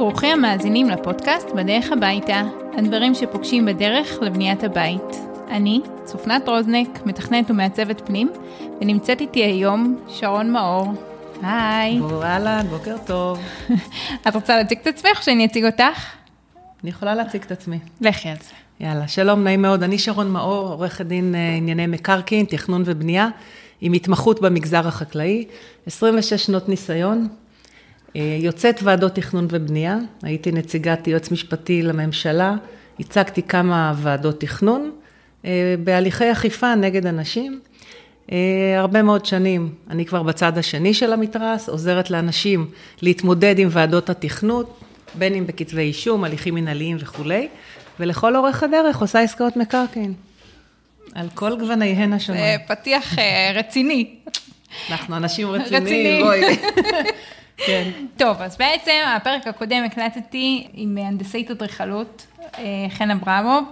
וברוכים המאזינים לפודקאסט בדרך הביתה, הדברים שפוגשים בדרך לבניית הבית. אני, צופנת רוזנק, מתכננת ומעצבת פנים, ונמצאת איתי היום שרון מאור. היי. אהלן, בוקר טוב. את רוצה להציג את עצמך או שאני אציג אותך? אני יכולה להציג את עצמי. לכי על זה. יאללה, שלום, נעים מאוד. אני שרון מאור, עורכת דין אה, ענייני מקרקעין, תכנון ובנייה, עם התמחות במגזר החקלאי, 26 שנות ניסיון, יוצאת ועדות תכנון ובנייה, הייתי נציגת יועץ משפטי לממשלה, הצגתי כמה ועדות תכנון אה, בהליכי אכיפה נגד אנשים. הרבה מאוד שנים, אני כבר בצד השני של המתרס, עוזרת לאנשים להתמודד עם ועדות התכנות, בין אם בכתבי אישום, הליכים מנהליים וכולי. ולכל אורך הדרך עושה עסקאות מקרקעין. על כל גווניהן השונים. פתיח אה, רציני. אנחנו אנשים רציניים, בואי. כן. טוב, אז בעצם הפרק הקודם הקלטתי עם מהנדסית אדריכלות, אה, חן אברמוב,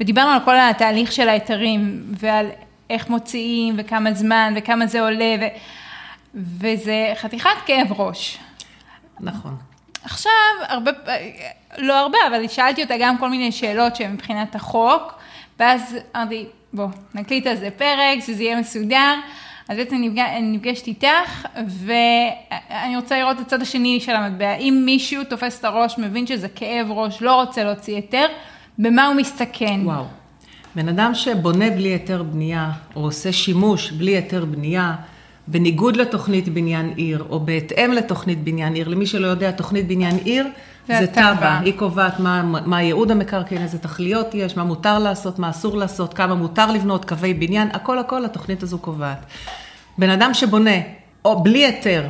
ודיברנו על כל התהליך של ההיתרים, ועל איך מוציאים, וכמה זמן, וכמה זה עולה, ו... וזה חתיכת כאב ראש. נכון. עכשיו, הרבה, לא הרבה, אבל שאלתי אותה גם כל מיני שאלות שהן מבחינת החוק, ואז אמרתי, בוא, נקליט על זה פרק, שזה יהיה מסודר. אז בעצם נפגש, נפגשת איתך, ואני רוצה לראות את הצד השני של המטבע. אם מישהו תופס את הראש, מבין שזה כאב ראש, לא רוצה להוציא היתר, במה הוא מסתכן? וואו. בן אדם שבונה בלי היתר בנייה, או עושה שימוש בלי היתר בנייה, בניגוד לתוכנית בניין עיר, או בהתאם לתוכנית בניין עיר, למי שלא יודע, תוכנית בניין עיר זה תב"ע, היא קובעת מה, מה ייעוד המקרקעין, איזה תכליות יש, מה מותר לעשות, מה אסור לעשות, כמה מותר לבנות, קווי בניין, הכל הכל התוכנית הזו קובעת. בן אדם שבונה או בלי היתר,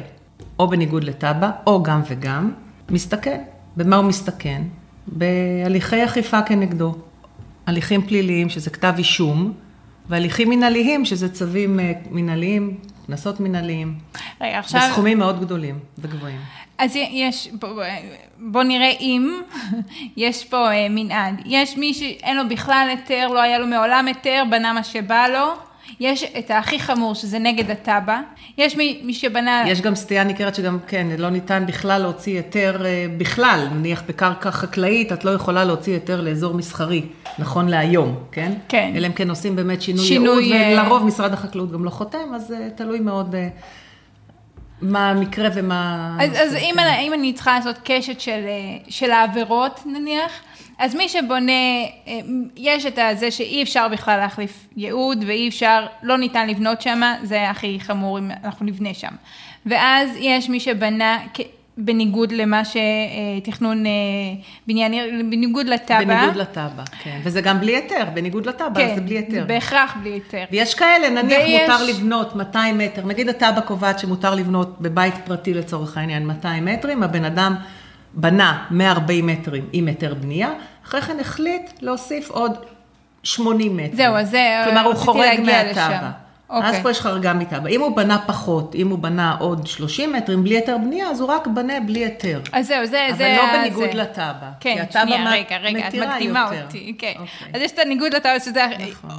או בניגוד לתב"ע, או גם וגם, מסתכן. במה הוא מסתכן? בהליכי אכיפה כנגדו. הליכים פליליים, שזה כתב אישום, והליכים מנהליים, שזה צווים אה, מנהליים, קנסות מנהליים. רגע, עכשיו... בסכומים מאוד גדולים וגבוהים. אז יש, בוא, בוא נראה אם יש פה אה, מנעד. יש מי שאין לו בכלל היתר, לא היה לו מעולם היתר, בנה מה שבא לו. יש את הכי חמור, שזה נגד התב"ע. יש מי, מי שבנה... יש גם סטייה ניכרת שגם, כן, לא ניתן בכלל להוציא היתר אה, בכלל. נניח בקרקע חקלאית, את לא יכולה להוציא היתר לאזור מסחרי, נכון להיום, כן? כן. אלא אם כן עושים באמת שינוי, שינוי ייעוד, אה, ולרוב משרד החקלאות גם לא חותם, אז תלוי מאוד... מה המקרה ומה... אז, אז אם, אני, אם אני צריכה לעשות קשת של, של העבירות, נניח, אז מי שבונה, אה, יש את זה שאי אפשר בכלל להחליף ייעוד, ואי אפשר, לא ניתן לבנות שם, זה הכי חמור אם אנחנו נבנה שם. ואז יש מי שבנה, בניגוד למה שתכנון אה, בניין עיר, בניגוד לתב"ע. בניגוד לתב"ע, כן. וזה גם בלי היתר, בניגוד לתב"ע, כן, זה בלי היתר. כן, בהכרח בלי היתר. ויש כאלה, נניח ויש... מותר לבנות 200 מטר, נגיד התב"ע קובעת שמותר לבנות בבית פרטי לצורך העניין 200 מטרים, הבן אדם בנה 140 מטרים עם היתר בנייה, אחרי כן החליט להוסיף עוד 80 מטר. זהו, אז זה, כלומר, הוא חורג מהתב"ע. אוקיי. אז פה יש חריגה מתב"ע. אם הוא בנה פחות, אם הוא בנה עוד 30 מטרים בלי היתר בנייה, אז הוא רק בנה בלי היתר. אז זהו, זה... אבל זה, לא בניגוד זה... לתב"ע. כן, שנייה, רגע, רגע, את מקדימה יותר. אותי. כן. אוקיי. אז יש את הניגוד לתב"ע, שזה נכון.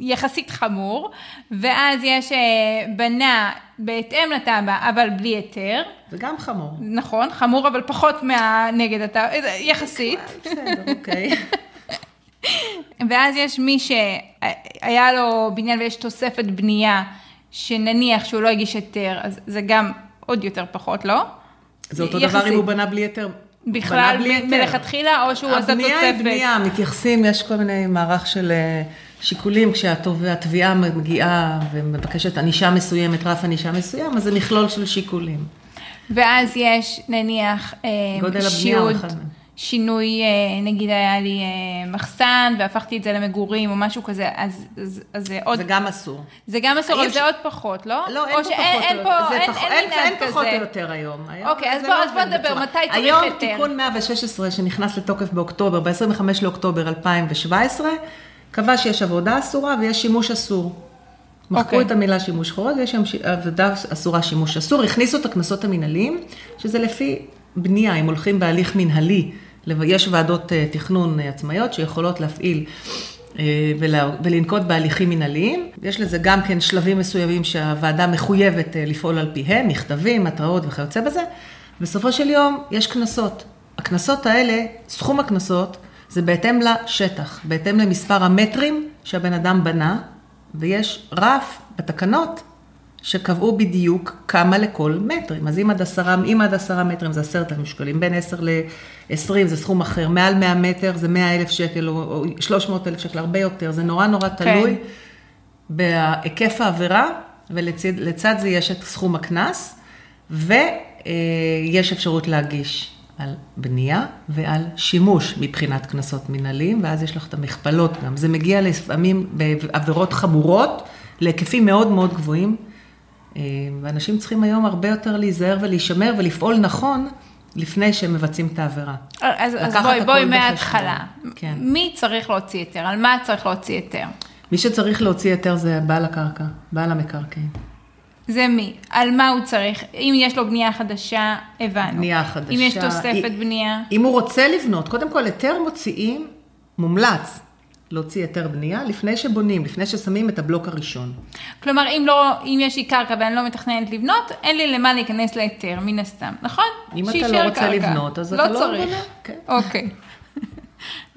יחסית חמור, ואז יש אה, בנה בהתאם לתב"ע, אבל בלי היתר. זה גם חמור. נכון, חמור, אבל פחות מהנגד התב"ע, יחסית. בסדר, אוקיי. ואז יש מי שהיה לו בניין ויש תוספת בנייה, שנניח שהוא לא הגיש היתר, אז זה גם עוד יותר פחות, לא? זה אותו יחסית. דבר אם הוא בנה בלי היתר. בכלל, מלכתחילה, או שהוא עשה תוספת? הבנייה היא בנייה, מתייחסים, יש כל מיני מערך של אה, שיקולים, כשהתביעה מגיעה ומבקשת ענישה מסוימת, רף ענישה מסוים, אז זה מכלול של שיקולים. ואז יש, נניח, אה, גודל הבנייה הוא אחד שינוי, אה, נגיד היה לי אה, מחסן והפכתי את זה למגורים או משהו כזה, אז, אז, אז זה עוד... זה גם אסור. זה גם אסור, אבל זה עוד פחות, לא? לא, אין פה פחות אין או יותר. אין, פח, אין, אין, אין פחות או יותר היום. אוקיי, אז בוא, לא אז בוא נדבר, מתי צריך היתר? היום תיקון 116 שנכנס לתוקף באוקטובר, ב-25 לאוקטובר 2017, קבע שיש עבודה אסורה ויש שימוש אסור. מחקו okay. אוקיי. את המילה שימוש חורג, יש שם עבודה אסורה שימוש אסור, הכניסו את הקנסות המנהליים, שזה לפי בנייה, אם הולכים בהליך מנהלי. יש ועדות אה, תכנון אה, עצמאיות שיכולות להפעיל אה, ולנקוט בהליכים מנהליים. יש לזה גם כן שלבים מסוימים שהוועדה מחויבת לפעול על פיהם, מכתבים, התראות וכיוצא בזה. בסופו של יום יש קנסות. הקנסות האלה, סכום הקנסות, זה בהתאם לשטח, בהתאם למספר המטרים שהבן אדם בנה, ויש רף בתקנות שקבעו בדיוק כמה לכל מטרים. אז אם עד עשרה, אם עד עשרה מטרים זה עשרת אלפים שקלים, בין עשר לעשרים זה סכום אחר, מעל מאה מטר זה מאה אלף שקל או שלוש מאות אלף שקל, הרבה יותר, זה נורא נורא תלוי כן. בהיקף העבירה, ולצד זה יש את סכום הקנס, ויש אפשרות להגיש על בנייה ועל שימוש מבחינת קנסות מנהליים, ואז יש לך את המכפלות גם. זה מגיע לפעמים בעבירות חמורות, להיקפים מאוד מאוד גבוהים, אה, ואנשים צריכים היום הרבה יותר להיזהר ולהישמר ולפעול נכון לפני שהם מבצעים את העבירה. אז, אז בואי, בואי. מההתחלה. כן. מי צריך להוציא היתר? על מה צריך להוציא היתר? מי שצריך להוציא היתר זה בעל הקרקע, בעל המקרקעין. זה מי? על מה הוא צריך? אם יש לו בנייה חדשה, הבנו. בנייה חדשה. אם יש תוספת אם- בנייה, אם הוא רוצה לבנות, קודם כל היתר מוציאים, מומלץ להוציא היתר בנייה לפני שבונים, לפני ששמים את הבלוק הראשון. כלומר, אם, לא, אם יש לי קרקע ואני לא מתכננת לבנות, אין לי למה להיכנס להיתר, מן הסתם, נכון? אם אתה לא רוצה קרקע. לבנות, אז אתה לא צריך. בונה, כן. אוקיי.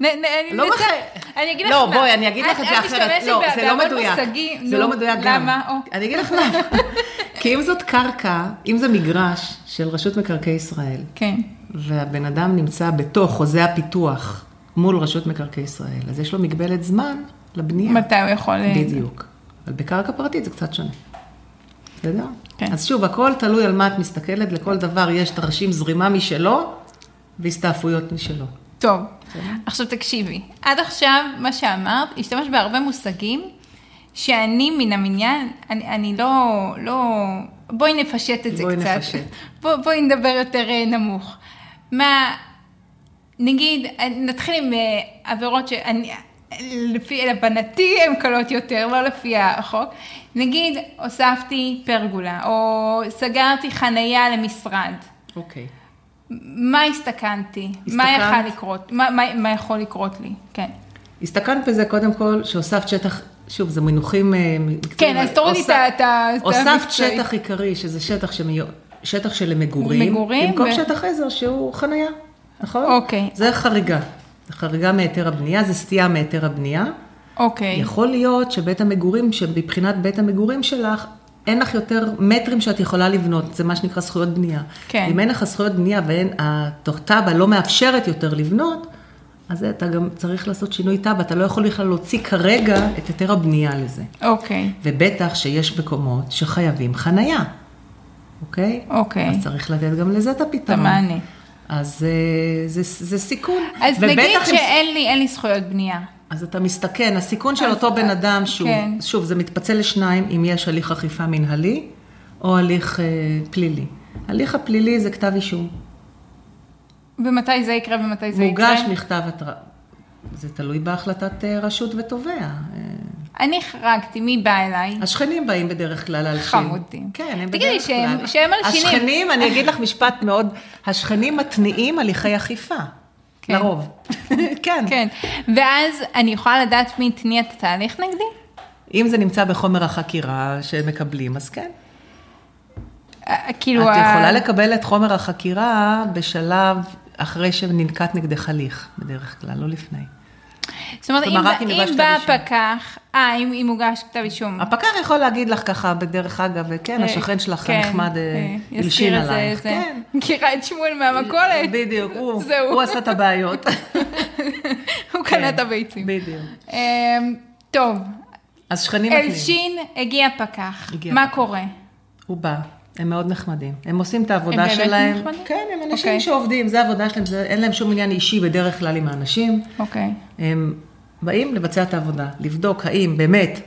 לא אני אגיד לך לא, בואי, אני אגיד לך את זה אחרת. לא, זה לא מדויק. זה לא מדויק גם. אני אגיד לך למה. כי אם זאת קרקע, אם זה מגרש של רשות מקרקעי ישראל, כן. והבן אדם נמצא בתוך חוזה הפיתוח מול רשות מקרקעי ישראל, אז יש לו מגבלת זמן לבנייה. מתי הוא יכול... אה, בדיוק. אבל בקרקע פרטית זה קצת שונה. בסדר? כן. אז שוב, הכל תלוי על מה את מסתכלת, לכל דבר יש תרשים זרימה משלו והסתעפויות משלו. טוב, עכשיו תקשיבי, עד עכשיו, מה שאמרת, השתמשת בהרבה מושגים שאני מן המניין, אני, אני לא, לא, בואי נפשט את זה בואי קצת. נפשט. בוא, בואי נדבר יותר אה, נמוך. מה, נגיד, נתחיל עם אה, עבירות שאני, לפי הבנתי הן קלות יותר, לא לפי החוק. נגיד, הוספתי פרגולה, או סגרתי חנייה למשרד. אוקיי. מה הסתכנתי? מה הסתכנת? יכול לקרות? מה, מה, מה יכול לקרות לי? כן. הסתכנת בזה קודם כל שהוספת שטח, שוב, זה מינוחים אה, מקצועיים. כן, אז תורידי את ה- הוספת. שטח עיקרי, שזה שטח שמיו... שטח של מגורים, מגורים במקום ו- שטח עזר שהוא חנייה, נכון? אוקיי. זה חריגה. זה חריגה מהיתר הבנייה, זה סטייה מהיתר הבנייה. אוקיי. יכול להיות שבית המגורים, שמבחינת בית המגורים שלך, אין לך יותר מטרים שאת יכולה לבנות, זה מה שנקרא זכויות בנייה. כן. אם אין לך זכויות בנייה ואין, התב"ע לא מאפשרת יותר לבנות, אז אתה גם צריך לעשות שינוי תב"ע, אתה לא יכול בכלל להוציא כרגע את היתר הבנייה לזה. אוקיי. ובטח שיש מקומות שחייבים חנייה, אוקיי? אוקיי. אז צריך לתת גם לזה את את הפתרון. המענה. אז אה, זה, זה סיכון. אז נגיד שאין לי, אין לי זכויות בנייה. אז אתה מסתכן, הסיכון של אותו בן אדם שהוא, כן. שוב, זה מתפצל לשניים, אם יש הליך אכיפה מנהלי או הליך אה, פלילי. הליך הפלילי זה כתב אישום. ומתי זה יקרה ומתי זה יקרה? מוגש מכתב התראה. זה תלוי בהחלטת אה, רשות ותובע. אני חרגתי, מי בא אליי? השכנים באים בדרך כלל להלשין. חמודים. כן, הם תגידי, בדרך שהם- כלל. שהם מלשינים. השכנים, אני אגיד לך משפט מאוד, השכנים מתניעים הליכי אכיפה. כן. לרוב. כן. כן. ואז אני יכולה לדעת מי התניע את התהליך נגדי? אם זה נמצא בחומר החקירה שמקבלים, אז כן. אה, כאילו... את יכולה לקבל את חומר החקירה בשלב אחרי שננקט נגדך הליך, בדרך כלל, לא לפני. זאת אומרת, אם, אם בא אישום. פקח, אה, אם, אם הוגש כתב אישום. הפקח יכול להגיד לך ככה, בדרך אגב, כן, אה, השכן שלך כן, הנחמד אה, אה, הלשין עלייך. כן. מכירה את שמואל מהמכולת? בדיוק, הוא. הוא עשה את הבעיות. הוא קנה כן, את הביצים. בדיוק. אמ, טוב, אז שכנים. אלשין הגיע פקח, הגיע מה פקח. קורה? הוא בא, הם מאוד נחמדים. הם עושים את הם העבודה באמת שלהם. נחמדים? כן, הם אנשים אוקיי. שעובדים, זה העבודה שלהם, זה- אין להם שום עניין אישי בדרך כלל עם האנשים. אוקיי. הם באים לבצע את העבודה, לבדוק האם באמת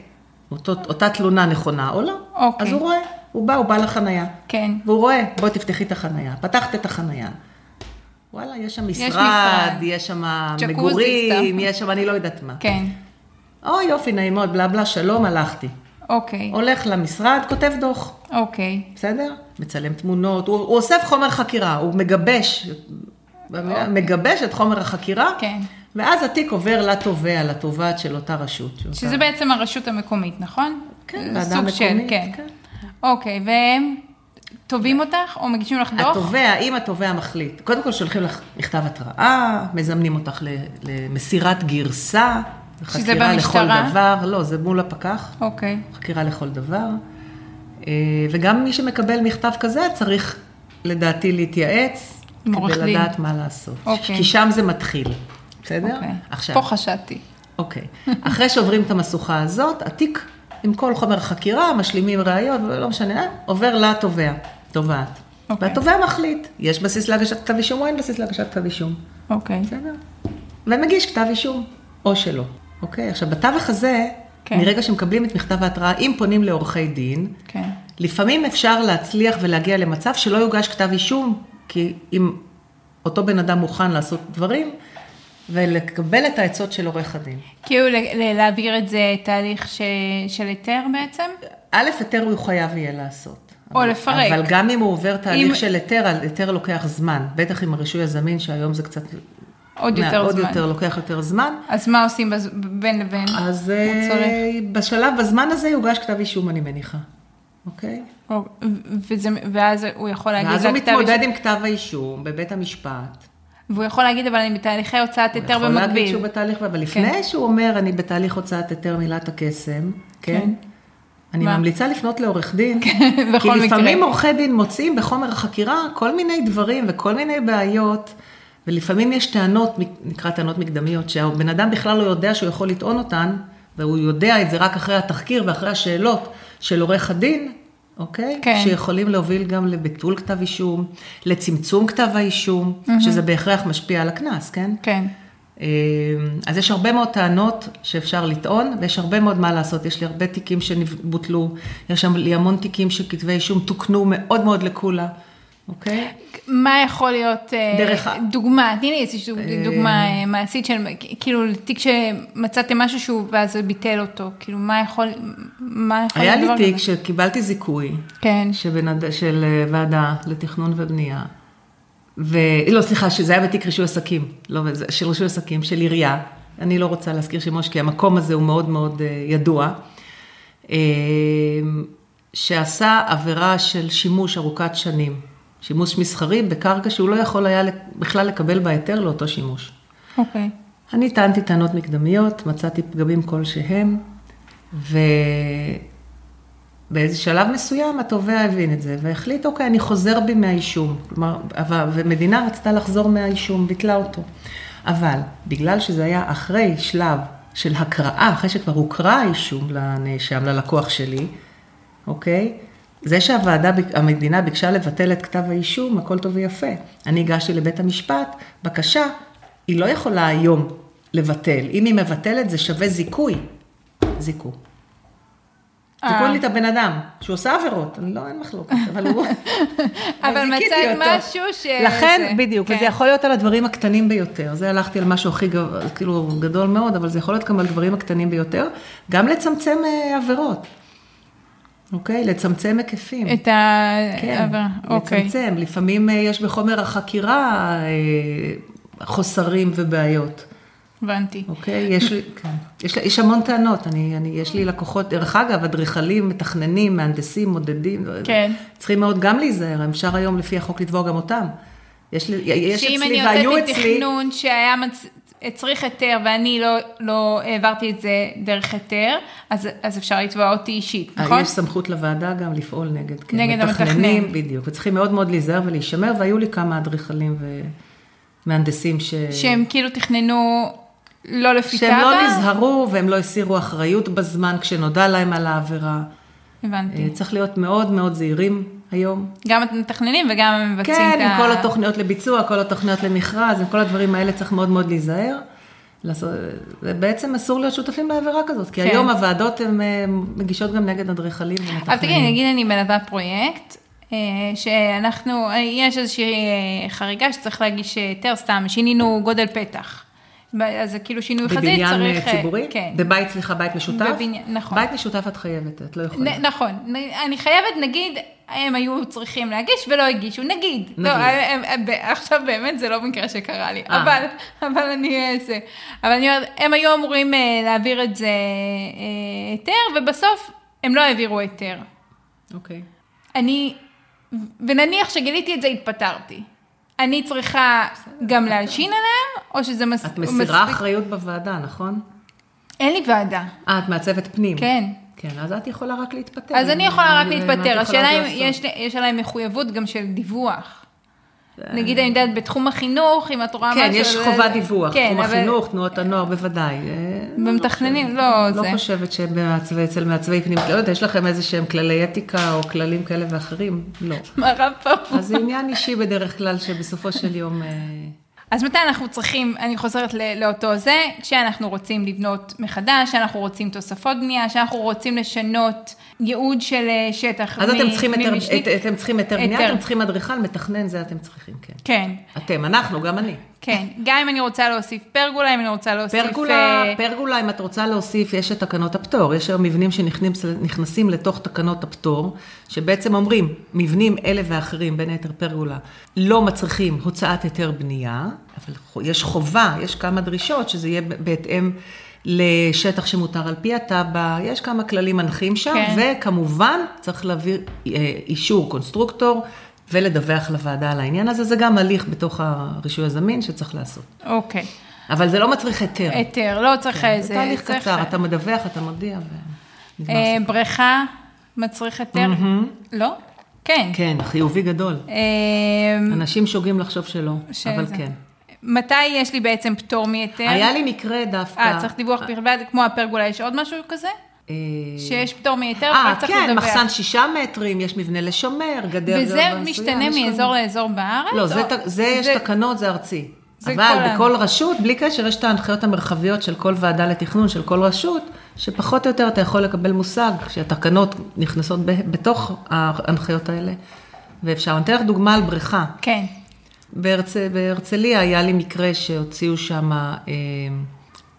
אותו, אותה תלונה נכונה או לא. אוקיי. אז הוא רואה, הוא בא, הוא בא לחנייה. כן. והוא רואה, בואי תפתחי את החנייה. פתחת את החנייה. וואלה, יש שם משרד, משרד. יש שם מגורים. יש שם אני לא יודעת מה. כן. או יופי, נעים מאוד, בלה בלה, שלום, הלכתי. אוקיי. הולך למשרד, כותב דוח, אוקיי. בסדר? מצלם תמונות, הוא, הוא אוסף חומר חקירה, הוא מגבש, מגבש את חומר החקירה, אוקיי. כן. ואז התיק עובר לתובע, לתובעת של אותה רשות. שזה אותה- בעצם הרשות המקומית, נכון? כן, זה ועדה סוג של, מקומית, כן. כן. אוקיי, והם תובעים אותך או מגישים לך דוח? התובע, אם התובע מחליט, קודם כל שולחים לך מכתב התראה, מזמנים אותך למסירת גרסה, שזה חקירה לכל במשטרה? דבר, לא, זה מול הפקח, אוקיי. חקירה לכל דבר. אה, וגם מי שמקבל מכתב כזה צריך, לדעתי, להתייעץ, כדי דין. לדעת מה לעשות. אוקיי. כי שם זה מתחיל, בסדר? אוקיי. עכשיו, פה חשדתי. אוקיי. אחרי שעוברים את המשוכה הזאת, התיק עם כל חומר חקירה, משלימים ראיות, לא משנה, אה, עובר לתובע, תובעת. אוקיי. והתובע מחליט, יש בסיס להגשת כתב אישום או אין בסיס להגשת כתב אישום. אוקיי. בסדר? ומגיש כתב אישום, או שלא. אוקיי? עכשיו, בתווך הזה, כן. מרגע שמקבלים את מכתב ההתראה, אם פונים לעורכי דין, כן. לפעמים אפשר להצליח ולהגיע למצב שלא יוגש כתב אישום, כי אם אותו בן אדם מוכן לעשות דברים, ולקבל את העצות של עורך הדין. כאילו להעביר את זה תהליך ש... של היתר בעצם? א', היתר הוא חייב יהיה לעשות. או אבל- לפרק. אבל גם אם הוא עובר תהליך אם- של היתר, היתר לוקח זמן. בטח עם הרישוי הזמין, שהיום זה קצת... עוד יותר עוד זמן. יותר, לוקח יותר זמן. אז מה עושים בז... בין לבין? אז אה, צריך. בשלב, בזמן הזה יוגש כתב אישום, אני מניחה. אוקיי? או- וזה... ואז הוא יכול להגיד... ואז הוא מתמודד אישום- עם כתב האישום בבית המשפט. והוא יכול להגיד, אבל אני בתהליכי הוצאת היתר הוא יכול להגיד במקביל. שהוא בתהליך, אבל לפני שהוא אומר, אני בתהליך הוצאת היתר מילת הקסם, כן? כן. אני מה? ממליצה לפנות לעורך דין. בכל כי. לפעמים עורכי דין מוצאים בחומר החקירה כל מיני דברים וכל מיני בעיות, ולפעמים יש טענות, נקרא טענות מקדמיות, שהבן אדם בכלל לא יודע שהוא יכול לטעון אותן, והוא יודע את זה רק אחרי התחקיר ואחרי השאלות של עורך הדין, אוקיי? כן. שיכולים להוביל גם לביטול כתב אישום, לצמצום כתב האישום, שזה בהכרח משפיע על הקנס, כן? כן. אה, אז יש הרבה מאוד טענות שאפשר לטעון, ויש הרבה מאוד מה לעשות. יש לי הרבה תיקים שבוטלו, יש שם לי המון תיקים שכתבי אישום תוקנו מאוד מאוד לקולה, אוקיי? מה יכול להיות אה, דרך ה- דוגמה, תני לי איזושהי דוגמה אה, מעשית של, כאילו, תיק שמצאתם משהו שהוא, ואז ביטל אותו, כאילו, מה יכול, מה יכול היה להיות לי דבר תיק כזה? שקיבלתי זיכוי כן. של אה, ועדה לתכנון ובנייה, ו... לא, סליחה, שזה היה בתיק רישוי עסקים, לא, של רישוי עסקים, של עירייה. אני לא רוצה להזכיר שמות, כי המקום הזה הוא מאוד מאוד אה, ידוע. אה, שעשה עבירה של שימוש ארוכת שנים, שימוש מסחרי בקרקע שהוא לא יכול היה בכלל לקבל בה היתר לאותו שימוש. אוקיי. אני טענתי טענות מקדמיות, מצאתי פגמים כלשהם, ובאיזה שלב מסוים התובע הבין את זה, והחליט, אוקיי, אני חוזר בי מהאישום. כלומר, אבל- ומדינה רצתה לחזור מהאישום, ביטלה אותו. אבל בגלל שזה היה אחרי שלב של הקראה, אחרי שכבר הוקרא האישום לנאשם, ללקוח שלי, אוקיי? זה שהוועדה, המדינה ביקשה לבטל את כתב האישום, הכל טוב ויפה. אני הגשתי לבית המשפט, בקשה, היא לא יכולה היום לבטל. אם היא מבטלת, זה שווה זיכוי. זיכו. אה. זיכו לי את הבן אדם, שהוא עושה עבירות, אני לא, אין מחלוקת, אבל הוא... אבל מצאת. משהו ש... לכן, בדיוק, כן. וזה יכול להיות על הדברים הקטנים ביותר. זה הלכתי על משהו הכי כאילו גדול מאוד, אבל זה יכול להיות גם על דברים הקטנים ביותר. גם לצמצם אה, עבירות, אוקיי? לצמצם היקפים. את ה... כן, אוקיי. לצמצם. לפעמים אה, יש בחומר החקירה אה, חוסרים ובעיות, הבנתי. אוקיי? יש לי, כן. יש, יש המון טענות. אני, אני, יש לי לקוחות, דרך אגב, אדריכלים, מתכננים, מהנדסים, מודדים. כן. צריכים מאוד גם להיזהר, אפשר היום לפי החוק לתבוע גם אותם. יש, לי, יש שאם אצלי אני והיו אצלי... תכנון שהיה מצ... הצריך היתר ואני לא, לא העברתי את זה דרך היתר, אז, אז אפשר לתבוע אותי אישית, אה, נכון? יש סמכות לוועדה גם לפעול נגד, כן, נגד המתכנן. בדיוק, וצריכים מאוד מאוד להיזהר ולהישמר, והיו לי כמה אדריכלים ומהנדסים ש... שהם כאילו תכננו לא לפי תב"ע? שהם לא נזהרו והם לא הסירו אחריות בזמן כשנודע להם על העבירה. הבנתי. אה, צריך להיות מאוד מאוד זהירים היום. גם המתכננים וגם המבצעים כן, את עם ה... כל התוכניות לביצוע, כל התוכניות למכרז, עם כל הדברים האלה צריך מאוד מאוד להיזהר. לעשות- ובעצם אסור להיות שותפים לעבירה כזאת, כי כן. היום הוועדות הן אה, מגישות גם נגד אדריכלים ומתכננים. אבל תגידי, נגיד אני מלווה פרויקט, אה, שאנחנו, יש איזושהי אה, חריגה שצריך להגיש היתר, סתם, שינינו גודל פתח. אז זה כאילו שינוי חזית, צריך... בבניין אה, ציבורי? כן. בבית, סליחה, בית משותף? בבניין, נכון. בית משותף את חייבת, את לא יכולה. נ- נכון, אני חייבת, נגיד, הם היו צריכים להגיש ולא הגישו, נגיד. לא, הם- הם- ב- עכשיו באמת זה לא מקרה שקרה לי, אה. אבל, אבל אני אעשה. אבל אני אומרת, הם היו אמורים אה, להעביר את זה אה, היתר, ובסוף הם לא העבירו היתר. אוקיי. אני ונניח שגיליתי את זה, התפטרתי. אני צריכה גם להלשין עליהם, או שזה מס... את מסירה אחריות בוועדה, נכון? אין לי ועדה. אה, את מעצבת פנים. כן. כן, אז את יכולה רק להתפטר. אז אני יכולה רק להתפטר. השאלה אם יש עליהם מחויבות גם של דיווח. נגיד, אני יודעת, בתחום החינוך, אם את רואה משהו... כן, יש חובת דיווח, כן, תחום החינוך, תנועות הנוער, בוודאי. אה, במתכננים, לא לא חושבת- זה. לא חושבת שאצל מעצבי פנים, לא יודע, יש לכם איזה שהם כללי אתיקה או כללים כאלה ואחרים? לא. מה רע פה? אז זה עניין אישי בדרך כלל, שבסופו של יום... אה, אז מתי אנחנו צריכים, אני חוזרת לאותו זה, כשאנחנו רוצים לבנות מחדש, כשאנחנו רוצים תוספות בנייה, כשאנחנו רוצים לשנות ייעוד של אה, שטח. אז מ- אתם צריכים היתר- היתר בנייה. אתם צריכים אדריכל, מתכנן, זה אתם צריכים, כן. כן, אתם, אנחנו, גם אני. כן. גם אם אני רוצה להוסיף פרגולה, אם אני רוצה להוסיף... פרגולה, אה, פרגולה, אם את רוצה להוסיף, יש את תקנות הפטור. יש היום מבנים שנכנסים לתוך תקנות הפטור, שבעצם אומרים, מבנים אלה ואחרים, בין היתר פרגולה, לא מצריכים הוצאת היתר בנייה, אבל יש חובה, יש כמה דרישות, שזה יהיה בהתאם לשטח שמותר על פי התב"ע, יש כמה כללים מנחים שם, כן. וכמובן, צריך להעביר אה, אישור קונסטרוקטור. ולדווח לוועדה על העניין הזה, זה גם הליך בתוך הרישוי הזמין שצריך לעשות. אוקיי. אבל זה לא מצריך היתר. היתר, לא צריך כן, איזה... זה תהליך צריך- קצר, אתה מדווח, אתה מודיע ונגמר אה. בריכה מצריך היתר? לא? כן. כן, חיובי גדול. אה, אנשים שוגים לחשוב שלא, אבל כן. מתי יש לי בעצם פטור מהיתר? היה לי מקרה דווקא... אה, צריך דיווח בלבד, כמו הפרגולה, יש עוד משהו כזה? אה, שיש פטור מהיתר, אה, ורק צריך כן, לדווח. מחסן שישה מטרים, יש מבנה לשומר, גדר... וזה גרבה משתנה מאזור לאזור בארץ? לא, זה, יש תקנות, זה ארצי. אבל בכל רשות, בלי קשר, יש את ההנחיות המרחביות של כל ועדה לתכנון, של כל רשות, שפחות או יותר אתה יכול לקבל מושג, שהתקנות נכנסות בתוך ההנחיות האלה, ואפשר. אני אתן לך דוגמה על בריכה. כן. בהרצ... בהרצליה היה לי מקרה שהוציאו שם אה,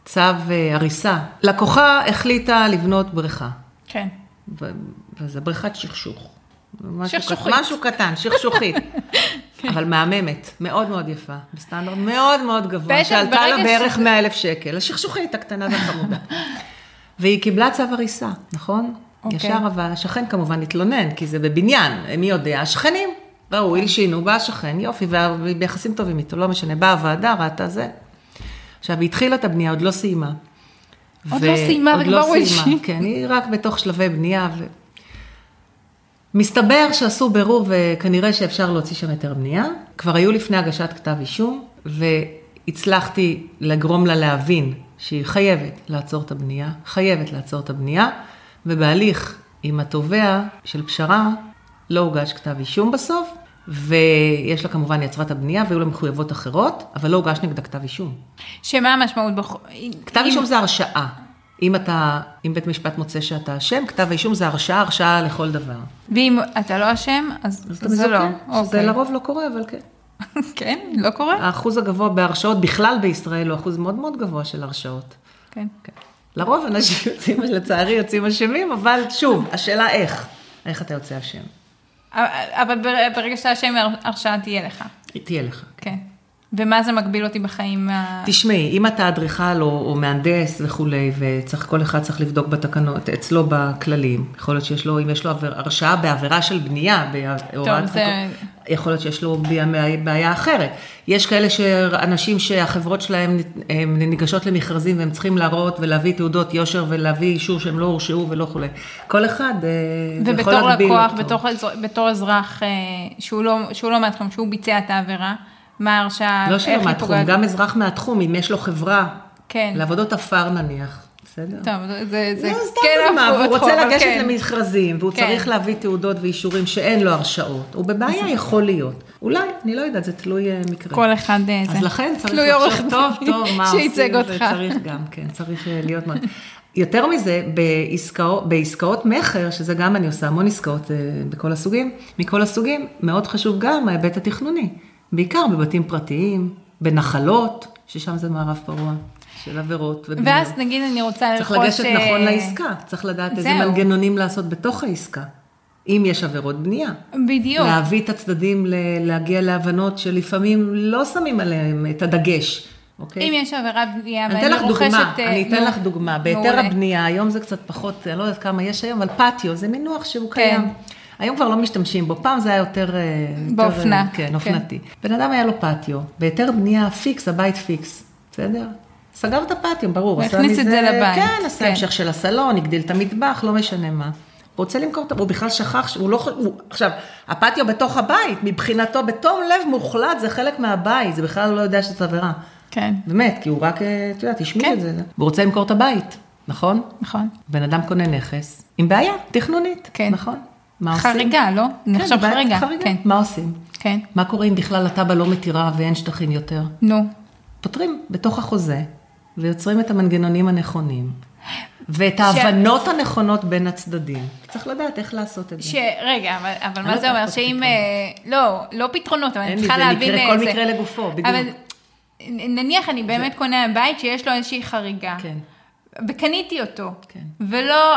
צו אה, הריסה. לקוחה החליטה לבנות בריכה. כן. ו- וזה בריכת שכשוך. שכשוכית. משהו קטן, שכשוכית. אבל מהממת, מאוד מאוד יפה, בסטנדרט מאוד מאוד גבוה, שעלתה לה בערך שזה- 100 אלף שקל, השכשוכית הקטנה והחמודה. והיא קיבלה צו הריסה, נכון? אוקיי. ישר אבל השכן כמובן התלונן, כי זה בבניין, מי יודע? השכנים. ראו, הלשינו, בא השכן, יופי, וביחסים טובים איתו, לא משנה, באה הוועדה, ראתה זה. עכשיו, היא התחילה את הבנייה, עוד לא סיימה. עוד לא סיימה, וכבר לא הוא הלשין. כן, היא רק בתוך שלבי בנייה. ו... מסתבר שעשו בירור וכנראה שאפשר להוציא שם היתר בנייה. כבר היו לפני הגשת כתב אישום, והצלחתי לגרום לה להבין שהיא חייבת לעצור את הבנייה, חייבת לעצור את הבנייה, ובהליך עם התובע של פשרה לא הוגש כתב אישום בסוף, ויש לה כמובן, יצרה את הבנייה והיו לה מחויבות אחרות, אבל לא הוגש נגדה כתב אישום. שמה המשמעות בח... כתב אם- אישום זה הרשעה. אם אתה, אם בית משפט מוצא שאתה אשם, כתב האישום זה הרשעה, הרשעה לכל דבר. ואם אתה לא אשם, אז זה לא. שזה אוקיי. לרוב לא קורה, אבל כן. כן, לא קורה? האחוז הגבוה בהרשעות בכלל בישראל הוא אחוז מאוד מאוד גבוה של הרשעות. כן. כן. לרוב אנשים יוצאים, לצערי יוצאים אשמים, אבל שוב, השאלה איך, איך אתה יוצא אשם. אבל בר- ברגע שאתה אשם, הרשעה תהיה לך. תהיה לך. כן. ומה זה מגביל אותי בחיים? תשמעי, אם אתה אדריכל או, או מהנדס וכולי, וצריך, כל אחד צריך לבדוק בתקנות, אצלו בכללים, יכול להיות שיש לו, אם יש לו עבר, הרשעה בעבירה של בנייה, בהוראת זה- חוק, יכול להיות שיש לו בעיה, בעיה אחרת. יש כאלה שאנשים שהחברות שלהם הם ניגשות למכרזים והם צריכים להראות ולהביא תעודות יושר ולהביא אישור שהם לא הורשעו ולא כולי. כל אחד אה, יכול ובתור להגביל לקוח, אותו. בתור, אזר- בתור אזרח אה, שהוא לא, שהוא לא מהתחום, שהוא ביצע את העבירה, מה ההרשעה, לא איך שלא מהתחום, פוגעת? גם אזרח מהתחום, אם יש לו חברה, כן. לעבודות עפר נניח, בסדר? טוב, זה, זה, לא, סתם כן דוגמה, והוא רוצה לגשת כן. למכרזים, והוא כן. צריך להביא תעודות ואישורים שאין לו הרשעות. הוא בבעיה יכול להיות. אולי, אני לא יודעת, זה תלוי אה, מקרה. כל אחד אה, זה. אז לכן צריך תלוי לחשוב טוב, טוב, מה עושים. וצריך גם, כן, צריך אה, להיות... מאוד- יותר מזה, בעסקאות, בעסקאות מכר, שזה גם אני עושה המון עסקאות אה, בכל הסוגים, מכל הסוגים, מאוד חשוב גם ההיבט התכנוני. בעיקר בבתים פרטיים, בנחלות, ששם זה מערב פרוע, של עבירות ובנייה. ואז נגיד אני רוצה צריך לרכוש... לגשת אה, נכון לעסקה, צריך לדעת איזה זהו. מנגנונים לעשות בתוך העסקה, אם יש עבירות בנייה. בדיוק. להביא את הצדדים ל- להגיע להבנות שלפעמים לא שמים עליהם את הדגש, אוקיי? אם יש עבירת בנייה אני ואני רוכשת... דוגמה, אה, אני אתן לך דוגמה. בהיתר. הבנייה, היום זה קצת פחות, אני לא יודעת כמה יש היום, אבל פטיו, זה מינוח שהוא כן. קיים. היום כבר לא משתמשים בו, פעם זה היה יותר... אה, יותר, באופנה, אה, כן, כן. אופנתי. בן אדם היה לו פטיו, בהיתר בנייה פיקס, הבית פיקס, בסדר? סגר את הפטיו, ברור. עשה והכניס את זה לבית, כן, עשה כן. המשך של הסלון, הגדיל את המטבח, לא משנה מה. רוצה למכור את... הוא בכלל שכח, שהוא לא... ח- הוא, עכשיו, הפטיו בתוך הבית, מבחינתו, בתום לב מוחלט, זה חלק מהבית, זה בכלל לא יודע שזאת עבירה. כן, באמת, כי הוא רק, אה, את יודעת, השמיע כן. את זה. הוא רוצה למכור את הבית, נכון? נכון. בן אדם קונה נכס, עם בעיה תכנונית, כן. נכון? מה עושים? חריגה, לא? נחשב בעיה חריגה. כן, מה עושים? כן. מה קורה אם בכלל התב"ע לא מתירה ואין שטחים יותר? נו. פותרים בתוך החוזה, ויוצרים את המנגנונים הנכונים, ואת ההבנות הנכונות בין הצדדים. צריך לדעת איך לעשות את זה. ש... רגע, אבל, אבל לא מה זה יודעת אומר? שאם... פתרונות. אה, לא, לא פתרונות, אבל אין אני לי, צריכה זה להבין... מקרה- אה, כל זה- מקרה לגופו, בדיוק. אבל נניח אני באמת קונה בית שיש לו איזושהי חריגה. כן. וקניתי אותו. כן. ולא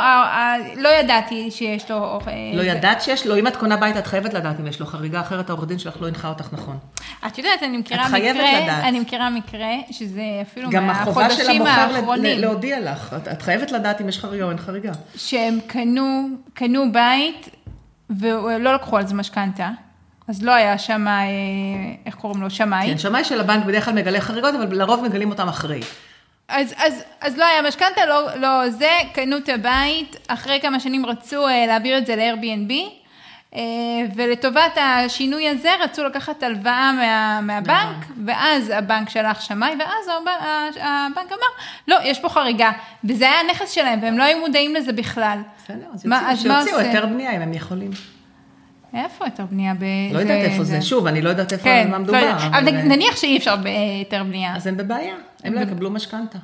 לא ידעתי שיש לו... אה, לא ידעת שיש לו, אם את קונה בית, את חייבת לדעת אם יש לו חריגה, אחרת העורך דין שלך לא הנחה אותך נכון. את יודעת, אני מכירה את חייבת מקרה, לדעת. אני מכירה מקרה, שזה אפילו גם החובה של מהחודשים המוכר האחרונים, להודיע לך. את- את חייבת לדעת אם יש חריגה או אין חריגה. שהם קנו, קנו בית, ולא לקחו על זה משכנתה, אז לא היה שם, אה, איך קוראים לו, שמאי. כן, שמאי של הבנק בדרך כלל מגלה חריגות, אבל לרוב מגלים אותם אחרי. אז, אז, אז לא היה משכנתה, לא, לא זה, קנו את הבית, אחרי כמה שנים רצו אה, להעביר את זה ל-Airbnb, אה, ולטובת השינוי הזה רצו לקחת הלוואה מה, מהבנק, ואז הבנק שלח שמאי, ואז הבנק, הבנק אמר, לא, יש פה חריגה, וזה היה הנכס שלהם, והם לא היו מודעים לזה בכלל. בסדר, אז מה- יוציאו-? היתר בנייה אם הם יכולים. איפה יותר בנייה? ב... לא יודעת איפה זה, שוב, אני לא יודעת איפה, כן, על מה לא מדובר. יודעת. אבל אה, נניח שאי אפשר בהיתר בנייה. אז הם בבעיה, הם לא יקבלו משכנתה.